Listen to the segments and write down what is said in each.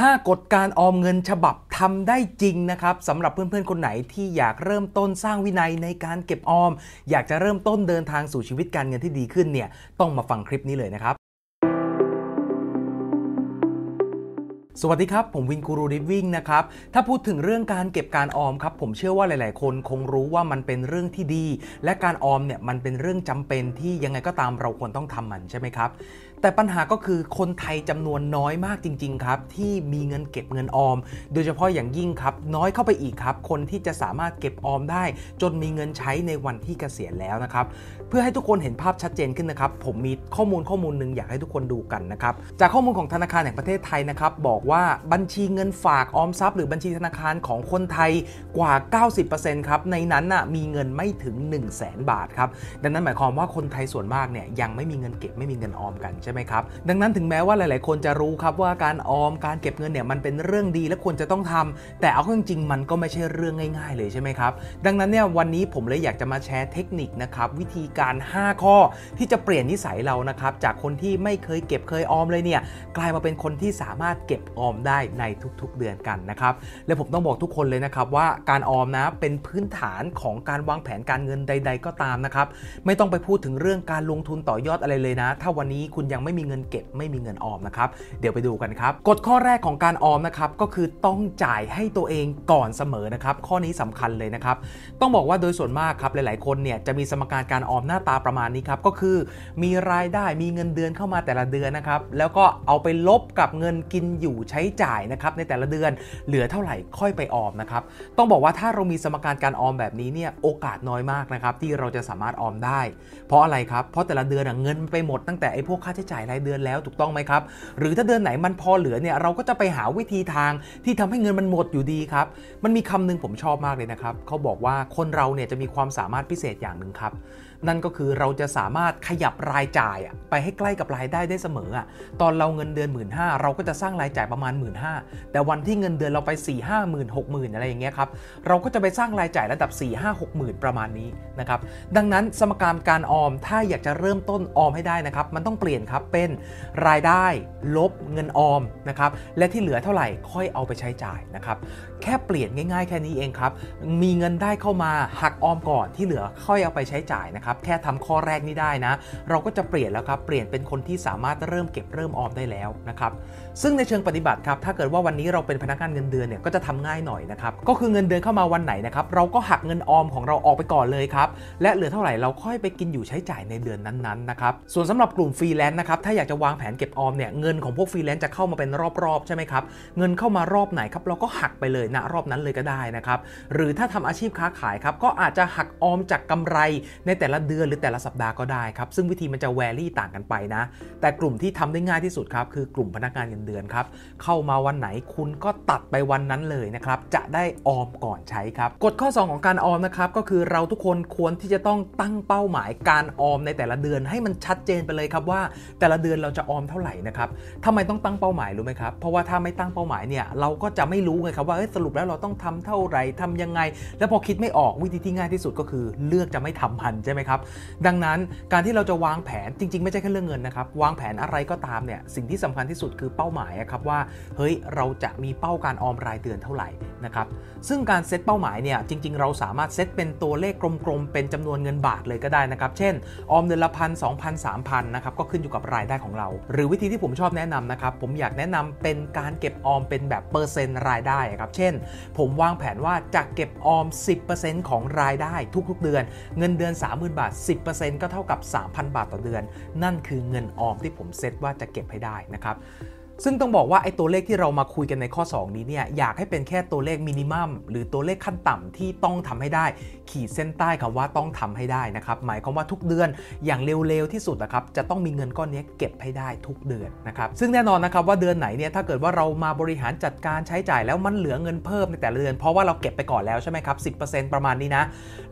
5 กฎการออมเงินฉบับทำได้จริงนะครับสำหรับเพื่อนๆ คนไหนที่อยากเริ่มต้นสร้างวินัยในการเก็บออม อยากจะเริ่มต้นเดินทางสู่ชีวิตการเงินที่ดีขึ้นเนี่ยต้องมาฟังคลิปนี้เลยนะครับ สวัสดีครับ ผมวินกูรูริฟวิ่งนะครับ ถ้าพูดถึงเรื่องการเก็บการออมครับ ผมเชื่อว่าหลาย ๆ คนคงรู้ว่ามันเป็นเรื่องที่ดี และการออมเนี่ยมันเป็นเรื่องจำเป็นที่ยังไงก็ตามเราควรต้องทำมันใช่ไหมครับ แต่ปัญหาก็คือคนไทยจำนวนน้อยมากจริง ๆ ครับ ที่มีเงินเก็บเงินออม โดยเฉพาะอย่างยิ่งครับ น้อยเข้าไปอีกครับ คนที่จะสามารถเก็บออมได้ จนมีเงินใช้ในวันที่เกษียณแล้วนะครับ เพื่อให้ทุกคนเห็นภาพชัดเจนขึ้นนะครับ ผมมีข้อมูลข้อมูลหนึ่งอยากให้ทุกคนดูกันนะครับ จากข้อมูลของธนาคารแห่งประเทศไทยนะครับบอกว่าบัญชีเงินฝากออมทรัพย์ หรือบัญชีธนาคารของคนไทยกว่า 90%ครับในนั้นน่ะมีเงินไม่ถึง 1 0 0 0 0แบาทครับดังนั้นหมายความว่าคนไทยส่วนมากเนี่ยยังไม่มีเงินเก็บไม่มีเงินออมกันใช่ไหมครับ ดังนั้นถึงแม้ว่าหลาย ๆ คนจะรู้ครับว่าการออมการเก็บเงินเนี่ยมันเป็นเรื่องดีและควรจะต้องทำแต่เอาเข้าจริงๆมันก็ไม่ใช่เรื่องง่าย ๆ เลยใช่ไหมครับดังนั้นเนี่ยวันนี้ผมเลยอยากจะมาแชร์เทคนิคนะครับวิธีการ 5 ข้อที่จะเปลี่ยนนิสัยเรานะครับจากคนที่ไม่เคยเก็บเคยออมเลยเนี่ยกลายมาเป็นคนที่สามารถเก็บออมได้ในทุก ๆ เดือนกันนะครับและผมต้องบอกทุกคนเลยนะครับว่าการออมนะเป็นพื้นฐานของการวางแผนการเงินใด ๆ ก็ตามนะครับไม่ต้องไปพูดถึงเรื่องการลงทุนต่อยอดอะไรเลยนะ ถ้าวันนี้คุณยังไม่มีเงินเก็บไม่มีเงินออมนะครับ เดี๋ยวไปดูกันครับกฎข้อแรกของการออมนะครับก็คือต้องจ่ายให้ตัวเองก่อนเสมอนะครับ ข้อนี้สำคัญเลยนะครับ ต้องบอกว่าโดยส่วนมากครับหลาย ๆ คนเนี่ยจะมีสมการการออมหน้าตาประมาณนี้ครับ ก็คือมีรายได้มีเงินเดือนเข้ามาแต่ละเดือนนะครับ แล้วก็เอาไปลบกับเงินกินอยู่ใช้จ่ายนะครับในแต่ละเดือนเหลือเท่าไหร่ค่อยไปออมนะครับ ต้องบอกว่าถ้าเรามีสมการการออมแบบนี้เนี่ยโอกาสน้อยมากนะครับที่เราจะสามารถออมได้ เพราะอะไรครับเพราะแต่ละเดือนเงินไปหมดตั้งแต่ไอ้พวกค่าใช้จ่ายรายเดือนแล้วถูกต้องไหมครับ หรือถ้าเดือนไหนมันพอเหลือเนี่ยเราก็จะไปหาวิธีทางที่ทำให้เงินมันหมดอยู่ดีครับ มันมีคำหนึ่งผมชอบมากเลยนะครับเขาบอกว่าคนเราเนี่ยจะมีความสามารถพิเศษอย่างหนึ่งครับ นั่นก็คือเราจะสามารถขยับรายจ่ายไปให้ใกล้กับรายได้ได้เสมอ ตอนเราเงินเดือน1 5ื่นเราก็จะสร้างรายจ่ายประมาณ1 5ื่นแต่วันที่เงินเดือนเราไป4ี่ห้าหมื่นหกหมื่นอะไรอย่างเงี้ยครับเราก็จะไปสร้างรายจ่ายระดับ4ี่ห้าหกหมื่นประมาณนี้นะครับดังนั้นสมการการออมถ้าอยากจะเริ่มต้นออมให้ได้นะครับมันต้องเปลี่ยนครับเป็นรายได้ลบเงินออมนะครับและที่เหลือเท่าไหร่ค่อยเอาไปใช้จ่ายนะครับแค่เปลี่ยนง่าย ๆ แค่นี้เองครับมีเงินได้เข้ามาหักออมก่อนที่เหลือค่อยเอาไปใช้จ่ายนะครับแค่ทำข้อแรกนี้ได้นะ เราก็จะเปลี่ยนแล้วครับเปลี่ยนเป็นคนที่สามารถเริ่มเก็บเริ่มออมได้แล้วนะครับซึ่งในเชิงปฏิบัติครับถ้าเกิดว่าวันนี้เราเป็นพนักงานเงินเดือนเนี่ยก็จะทำง่ายหน่อยนะครับก็คือเงินเดือนเข้ามาวันไหนนะครับเราก็หักเงินออมของเราออกไปก่อนเลยครับและเหลือเท่าไหร่เราค่อยไปกินอยู่ใช้จ่ายในเดือนนั้นๆนะครับส่วนสำหรับกลุ่มฟรีแลนซ์นะครับถ้าอยากจะวางแผนเก็บออมเนี่ยเงินของพวกฟรีแลนซ์จะเข้ามาเป็นรอบๆใช่ไหมครับเงินเข้ามารอบไหนครับเราก็หักไปเลยณรอบนั้นเลยก็ได้นะครับหรือถ้าทำอาชีพค้าขายครับก็อาจจะหักออมจากกำไรในแต่ละเดือนหรือแต่ละสัปดาห์ก็ได้ครับ ซึ่งวิธีมันจะแวรี่ต่างกันไปนะ แต่กลุ่มที่ทำได้ง่ายที่สุดครับ คือกลุ่มพนักงานเงินเดือนครับ เข้ามาวันไหนคุณก็ตัดไปวันนั้นเลยนะครับ จะได้ออมก่อนใช้ครับ กฎข้อ 2 ของการออมนะครับ ก็คือเราทุกคนควรที่จะต้องตั้งเป้าหมายการออมในแต่ละเดือนให้มันชัดเจนไปเลยครับว่า แต่ละเดือนเราจะออมเท่าไหร่นะครับทำไมต้องตั้งเป้าหมายรู้ไหมครับ เพราะว่าถ้าไม่ตั้งเป้าหมายเนี่ยเราก็จะไม่รู้ไงครับว่าสรุปแล้วเราต้องทำเท่าไหร่ทำยังไง แล้วพอคิดไม่ออกวิธีที่ง่ายที่สุดก็คือเลือกจะไม่ทำมันใช่ไหมครับดังนั้นการที่เราจะวางแผนจริง ๆ ไม่ใช่แค่เรื่องเงินนะครับ วางแผนอะไรก็ตามเนี่ยสิ่งที่สำคัญที่สุดคือเป้าหมายครับว่าเฮ้ยเราจะมีเป้าการออมรายเดือนเท่าไหร่นะครับซึ่งการเซตเป้าหมายเนี่ยจริง ๆ เราสามารถเซตเป็นตัวเลขกลมๆเป็นจำนวนเงินบาทเลยก็ได้นะครับเช่น ออมเดือนละพันสองพันสามพันนะครับก็ขึ้นอยู่กับรายได้ของเรา หรือวิธีที่ผมชอบแนะนำนะครับผมอยากแนะนำเป็นการเก็บออมเป็นแบบเปอร์เซ็นต์รายได้ครับเช่น ผมวางแผนว่าจะเก็บออม 10%ของรายได้ทุกๆเดือน เงินเดือน0,000บาท 10%ก็เท่ากับ 3,000 บาทต่อเดือน นั่นคือเงินออมที่ผมเซตว่าจะเก็บให้ได้นะครับ ซึ่งต้องบอกว่าไอ้ตัวเลขที่เรามาคุยกันในข้อ 2 นี้เนี่ยอยากให้เป็นแค่ตัวเลขมินิมัมหรือตัวเลขขั้นต่ำที่ต้องทำให้ได้ ขีดเส้นใต้คำว่าต้องทำให้ได้นะครับหมายความว่าทุกเดือนอย่างเร็วๆที่สุดนะครับจะต้องมีเงินก้อนนี้เก็บให้ได้ทุกเดือนนะครับซึ่งแน่นอนนะครับว่าเดือนไหนเนี่ยถ้าเกิดว่าเรามาบริหารจัดการใช้จ่ายแล้วมันเหลือเงินเพิ่มในแต่ละเดือน เพราะว่าเราเก็บไปก่อนแล้วใช่ไหมครับ10%ประมาณนี้นะ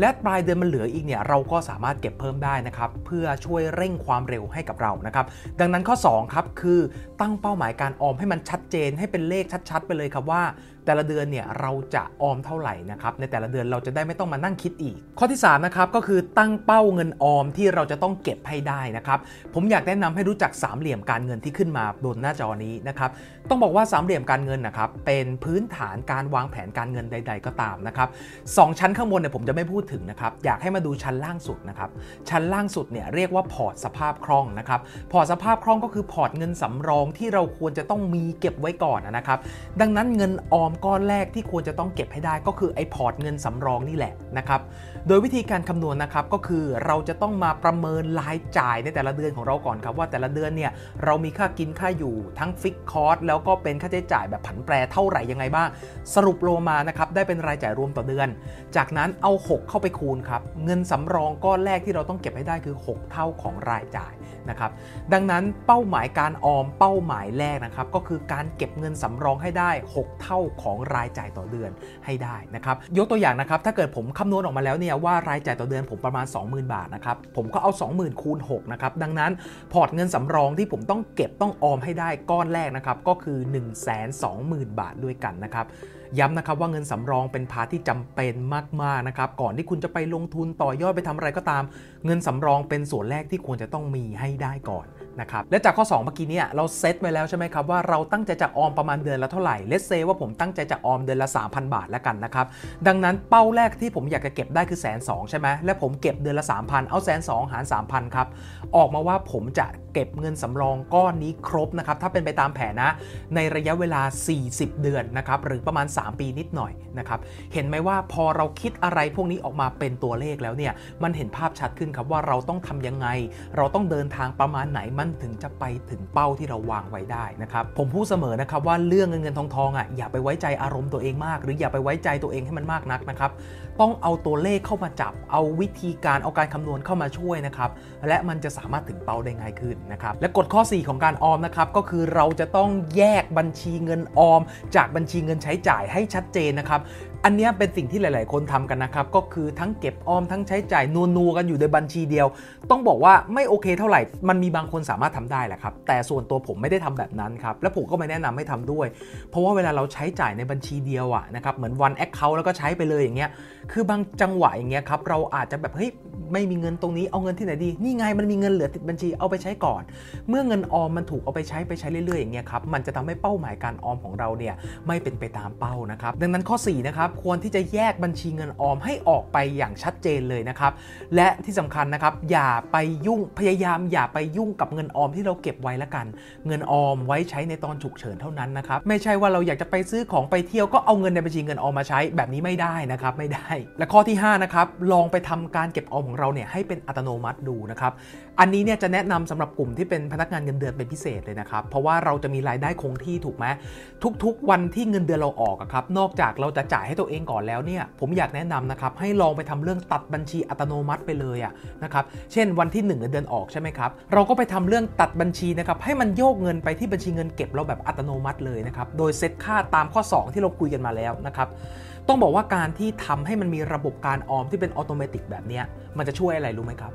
และปลายเดือนมันเหลืออีกเนี่ยเราก็สามารถเก็บเพิ่มได้นะครับเพื่อช่วยเร่งความเร็วให้กับเรานะครับดังนั้นข้อ2ครับคือตั้งเป้าหมายการออมให้มันชัดเจนให้เป็นเลขชัด ๆ ไปเลยครับว่า แต่ละเดือนเนี่ยเราจะออมเท่าไหร่นะครับในแต่ละเดือนเราจะได้ไม่ต้องมานั่งคิดอีก ข้อที่3นะครับก็คือตั้งเป้าเงินออมที่เราจะต้องเก็บให้ได้นะครับผมอยากแนะนำให้รู้จักสามเหลี่ยมการเงินที่ขึ้นมาบนหน้าจอนี้นะครับต้องบอกว่าสามเหลี่ยมการเงินนะครับเป็นพื้นฐานการวางแผนการเงินใด ๆ ก็ตามนะครับสองชั้นข้างบนเนี่ยผมจะไม่พูดถึงนะครับอยากให้มาดูชั้นล่างสุดนะครับชั้นล่างสุดเนี่ยเรียกว่าพอร์ตสภาพคล่องนะครับพอร์ตสภาพคล่องก็คือพอร์ตเงินสำรองที่เราควรจะต้องมีเก็บไว้ก่อนนะครับดังนั้นเงินออมก้อนแรกที่ควรจะต้องเก็บให้ได้ก็คือไอ้พอร์ตเงินสำรองนี่แหละนะครับ โดยวิธีการคำนวณนะครับก็คือเราจะต้องมาประเมินรายจ่ายในแต่ละเดือนของเราก่อนครับว่าแต่ละเดือนเนี่ยเรามีค่ากินค่าอยู่ทั้งฟิกคอร์สแล้วก็เป็นค่าใช้จ่ายแบบผันแปรเท่าไหร่ยังไงบ้าง สรุปโลมานะครับได้เป็นรายจ่ายรวมต่อเดือน จากนั้นเอา 6 เข้าไปคูณครับเงินสำรองก้อนแรกที่เราต้องเก็บให้ได้คือ 6 เท่าของรายจ่าย นะครับดังนั้นเป้าหมายการออมเป้าหมายแรกนะครับก็คือการเก็บเงินสำรองให้ได้ 6 เท่าของรายจ่ายต่อเดือนให้ได้นะครับยกตัวอย่างนะครับถ้าเกิดผมคำนวณออกมาแล้วเนี่ยว่ารายจ่ายต่อเดือนผมประมาณ 20,000 บาทนะครับผมก็เอา 20,000คูณ6นะครับดังนั้นพอร์ตเงินสำรองที่ผมต้องเก็บต้องออมให้ได้ก้อนแรกนะครับก็คือ 1 2 0 0 0 0 บาทด้วยกันนะครับ ย้ำนะครับว่าเงินสำรองเป็นพาที่จำเป็นมากๆนะครับก่อนที่คุณจะไปลงทุนต่อยอดไปทำอะไรก็ตาม เงินสำรองเป็นส่วนแรกที่ควรจะต้องมีให้ได้ก่อนนะครับและจากข้อ 2 เมื่อกี้เนี่ยเราเซตไว้แล้วใช่ไหมครับว่าเราตั้งใจจะออมประมาณเดือนละเท่าไหร่เลสเซว่าผมตั้งใจจะออมเดือนละ 3,000 บาทแล้วกันนะครับดังนั้นเป้าแรกที่ผมอยากจะเก็บได้คือแสนสองใช่ไหมและผมเก็บเดือนละ 3,000 เอาแสนสองหาร 3,000 ครับ ออกมาว่าผมจะ เก็บเงินสำรองก้อนนี้ครบนะครับถ้าเป็นไปตามแผนนะในระยะเวลา 40 เดือนนะครับหรือประมาณ 3 ปีนิดหน่อยนะครับเห็นไหมว่าพอเราคิดอะไรพวกนี้ออกมาเป็นตัวเลขแล้วเนี่ยมันเห็นภาพชัดขึ้นครับว่าเราต้องทำยังไง เราต้องเดินทางประมาณไหนมันถึงจะไปถึงเป้าที่เราวางไว้ได้นะครับผมพูดเสมอนะครับว่าเรื่องเงินเงินทองทองอะอย่าไปไว้ใจอารมณ์ตัวเองมาก หรืออย่าไปไว้ใจตัวเองให้มันมากนักนะครับ ต้องเอาตัวเลขเข้ามาจับ เอาวิธีการเอาการคำนวณเข้ามาช่วยนะครับ และมันจะสามารถถึงเป้าได้ง่ายขึ้นนะครับ และกฎข้อ 4 ของการออมนะครับ ก็คือเราจะต้องแยกบัญชีเงินออม จากบัญชีเงินใช้จ่ายให้ชัดเจนนะครับ อันนี้เป็นสิ่งที่หลาย ๆ คนทำกันนะครับ ก็คือทั้งเก็บออมทั้งใช้จ่ายนัวๆกันอยู่ในบัญชีเดียว ต้องบอกว่าไม่โอเคเท่าไหร่ มันมีบางคนสามารถทำได้แหละครับ แต่ส่วนตัวผมไม่ได้ทำแบบนั้นครับ และผมก็ไม่แนะนำให้ทำด้วย เพราะว่าเวลาเราใช้จ่ายในบัญชีเดียวอะนะครับ เหมือนวันแอคเคาท์แล้วก็ใช้ไปเลยอย่างเงี้ย คือบางจังหวะอย่างเงี้ยครับ เราอาจจะแบบเฮ้ย ไม่มีเงินตรงนี้เอาเงินที่ไหนดี นี่ไงมันมีเงินเหลือติดบัญชีเอาไปใช้ก่อน เมื่อเงินออมมันถูกเอาไปใช้ไปใช้เรื่อยๆอย่างเงี้ยครับมันจะทำให้เป้าหมายการออมของเราเนี่ยไม่เป็นไปตามเป้านะครับดังนั้นข้อ4นะครับควรที่จะแยกบัญชีเงินออมให้ออกไปอย่างชัดเจนเลยนะครับและที่สำคัญนะครับอย่าไปยุ่งพยายามอย่าไปยุ่งกับเงินออมที่เราเก็บไว้ละกัน เงินออมไว้ใช้ในตอนฉุกเฉินเท่านั้นนะครับไม่ใช่ว่าเราอยากจะไปซื้อของไปเที่ยวก็เอาเงินในบัญชีเงินออมมาใช้แบบนี้ไม่ได้นะครับไม่ได้ และข้อที่5นะครับลองไปทำการเก็บออมของเราเนี่ยให้เป็นอัตโนมัติดูนะครับ อันนี้เนี่ยจะแนะนำสำหรับกลุ่มที่เป็นพนักงานเงินเดือนเป็นพิเศษเลยนะครับ เพราะว่าเราจะมีรายได้คงที่ถูกไหมทุกๆ วันที่เงินเดือนเราออกครับ นอกจากเราจะจ่ายให้ตัวเองก่อนแล้วเนี่ย ผมอยากแนะนำนะครับให้ลองไปทำเรื่องตัดบัญชีอัตโนมัติไปเลยอะนะครับ เช่นวันที่1เงินเดือนออกใช่ไหมครับ เราก็ไปทำเรื่องตัดบัญชีนะครับให้มันโยกเงินไปที่บัญชีเงินเก็บเราแบบอัตโนมัติเลยนะครับ โดยเซตค่าตามข้อ 2 ที่เราคุยกันมาแล้วนะครับ ต้องบอกว่าการที่ทำให้มันมีระบบการออมที่เป็นอัตโนมัติแบบนี้ มันจะช่วยอะไรรู้ไหมครับ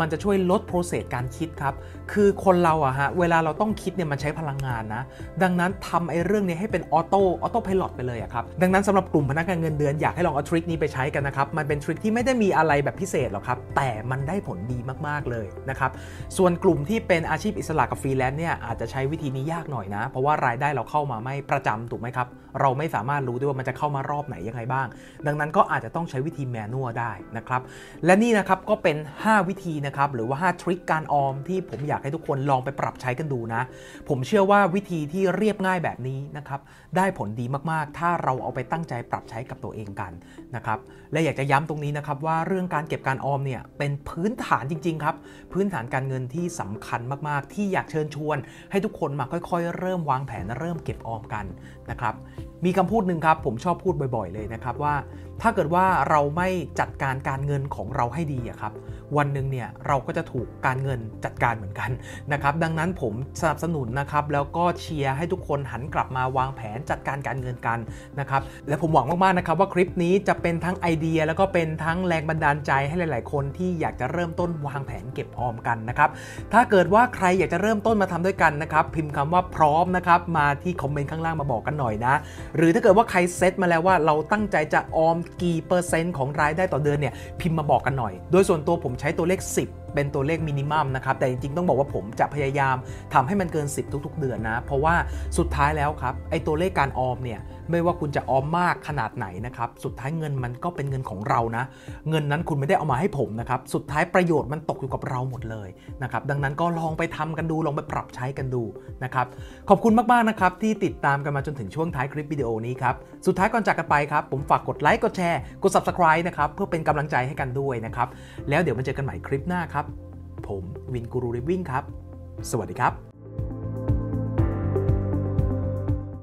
มันจะช่วยลด process การคิดครับ คือคนเราอะฮะ เวลาเราต้องคิดเนี่ยมันใช้พลังงานนะ ดังนั้นทำไอ้เรื่องนี้ให้เป็น auto autopilot ไปเลยอะครับ ดังนั้นสำหรับกลุ่มพนักงานเงินเดือนอยากให้ลองเอา trick นี้ไปใช้กันนะครับ มันเป็น trick ที่ไม่ได้มีอะไรแบบพิเศษหรอกครับ แต่มันได้ผลดีมากๆเลยนะครับ ส่วนกลุ่มที่เป็นอาชีพอิสระกับฟรีแลนซ์เนี่ยอาจจะใช้วิธีนี้ยากหน่อยนะ เพราะว่ารายได้เราเข้ามาไม่ประจำถูกไหมครับ เราไม่สามารถรู้ด้วยว่ามันจะเข้ามารอบไหนยังไงบ้าง ดังนั้นก็อาจจะต้องใช้วิธีแมนนวลได้นะครับ และนี่นะครับก็เป็น 5 วิธีนะครับหรือว่า 5 ทริคการออมที่ผมอยากให้ทุกคนลองไปปรับใช้กันดูนะ ผมเชื่อว่าวิธีที่เรียบง่ายแบบนี้นะครับได้ผลดีมากๆ ถ้าเราเอาไปตั้งใจปรับใช้กับตัวเองกันนะครับและอยากจะย้ำตรงนี้นะครับว่าเรื่องการเก็บการออมเนี่ยเป็นพื้นฐานจริงๆครับพื้นฐานการเงินที่สำคัญมากๆ ที่อยากเชิญชวน ให้ทุกคนมาค่อย ๆ เริ่มวางแผนเริ่มเก็บออมกันนะครับ มีคำพูดหนึ่งครับ ผมชอบพูดบ่อยๆเลยนะครับว่า ถ้าเกิดว่าเราไม่จัดการการเงินของเราให้ดีอะครับ วันหนึ่งเนี่ยเราก็จะถูกการเงินจัดการเหมือนกันนะครับดังนั้นผมสนับสนุนนะครับแล้วก็เชียร์ให้ทุกคนหันกลับมาวางแผนจัดการการเงินกันนะครับและผมหวังมากๆนะครับว่าคลิปนี้จะเป็นทั้งไอเดีย แล้วก็เป็นทั้งแรงบันดาลใจให้หลาย ๆ คนที่อยากจะเริ่มต้นวางแผนเก็บออมกันนะครับถ้าเกิดว่าใครอยากจะเริ่มต้นมาทำด้วยกันนะครับพิมพ์คำว่าพร้อมนะครับมาที่คอมเมนต์ข้างล่างมาบอกกันหน่อยนะหรือถ้าเกิดว่าใครเซตมาแล้วว่าเราตั้งใจจะออมกี่เปอร์เซ็นต์ของรายได้ต่อเดือนเนี่ยพิมพ์มาบอกกันหน่อย โดยส่วนตัวผมใช้ตัวเลข 10 เป็นตัวเลขมินิมัมนะครับ แต่จริงๆ ต้องบอกว่าผมจะพยายามทำให้มันเกิน 10 ทุก ๆ เดือนนะ เพราะว่าสุดท้ายแล้วครับไอ้ตัวเลขการออมเนี่ยไม่ว่าคุณจะออมมากขนาดไหนนะครับ สุดท้ายเงินมันก็เป็นเงินของเรานะ เงินนั้นคุณไม่ได้เอามาให้ผมนะครับ สุดท้ายประโยชน์มันตกอยู่กับเราหมดเลยนะครับ ดังนั้นก็ลองไปทำกันดู ลองไปปรับใช้กันดูนะครับ ขอบคุณมากๆนะครับที่ติดตามกันมาจนถึงช่วงท้ายคลิปวิดีโอนี้ครับ สุดท้ายก่อนจากกันไปครับ ผมฝากกดไลค์ กดแชร์ กด subscribe นะครับ เพื่อเป็นกำลังใจให้กันด้วยนะครับ แล้วเดี๋ยวมาเจอกันใหม่คลิปหน้าครับผมวินกูรูริวิ่งครับ สวัสดีครับ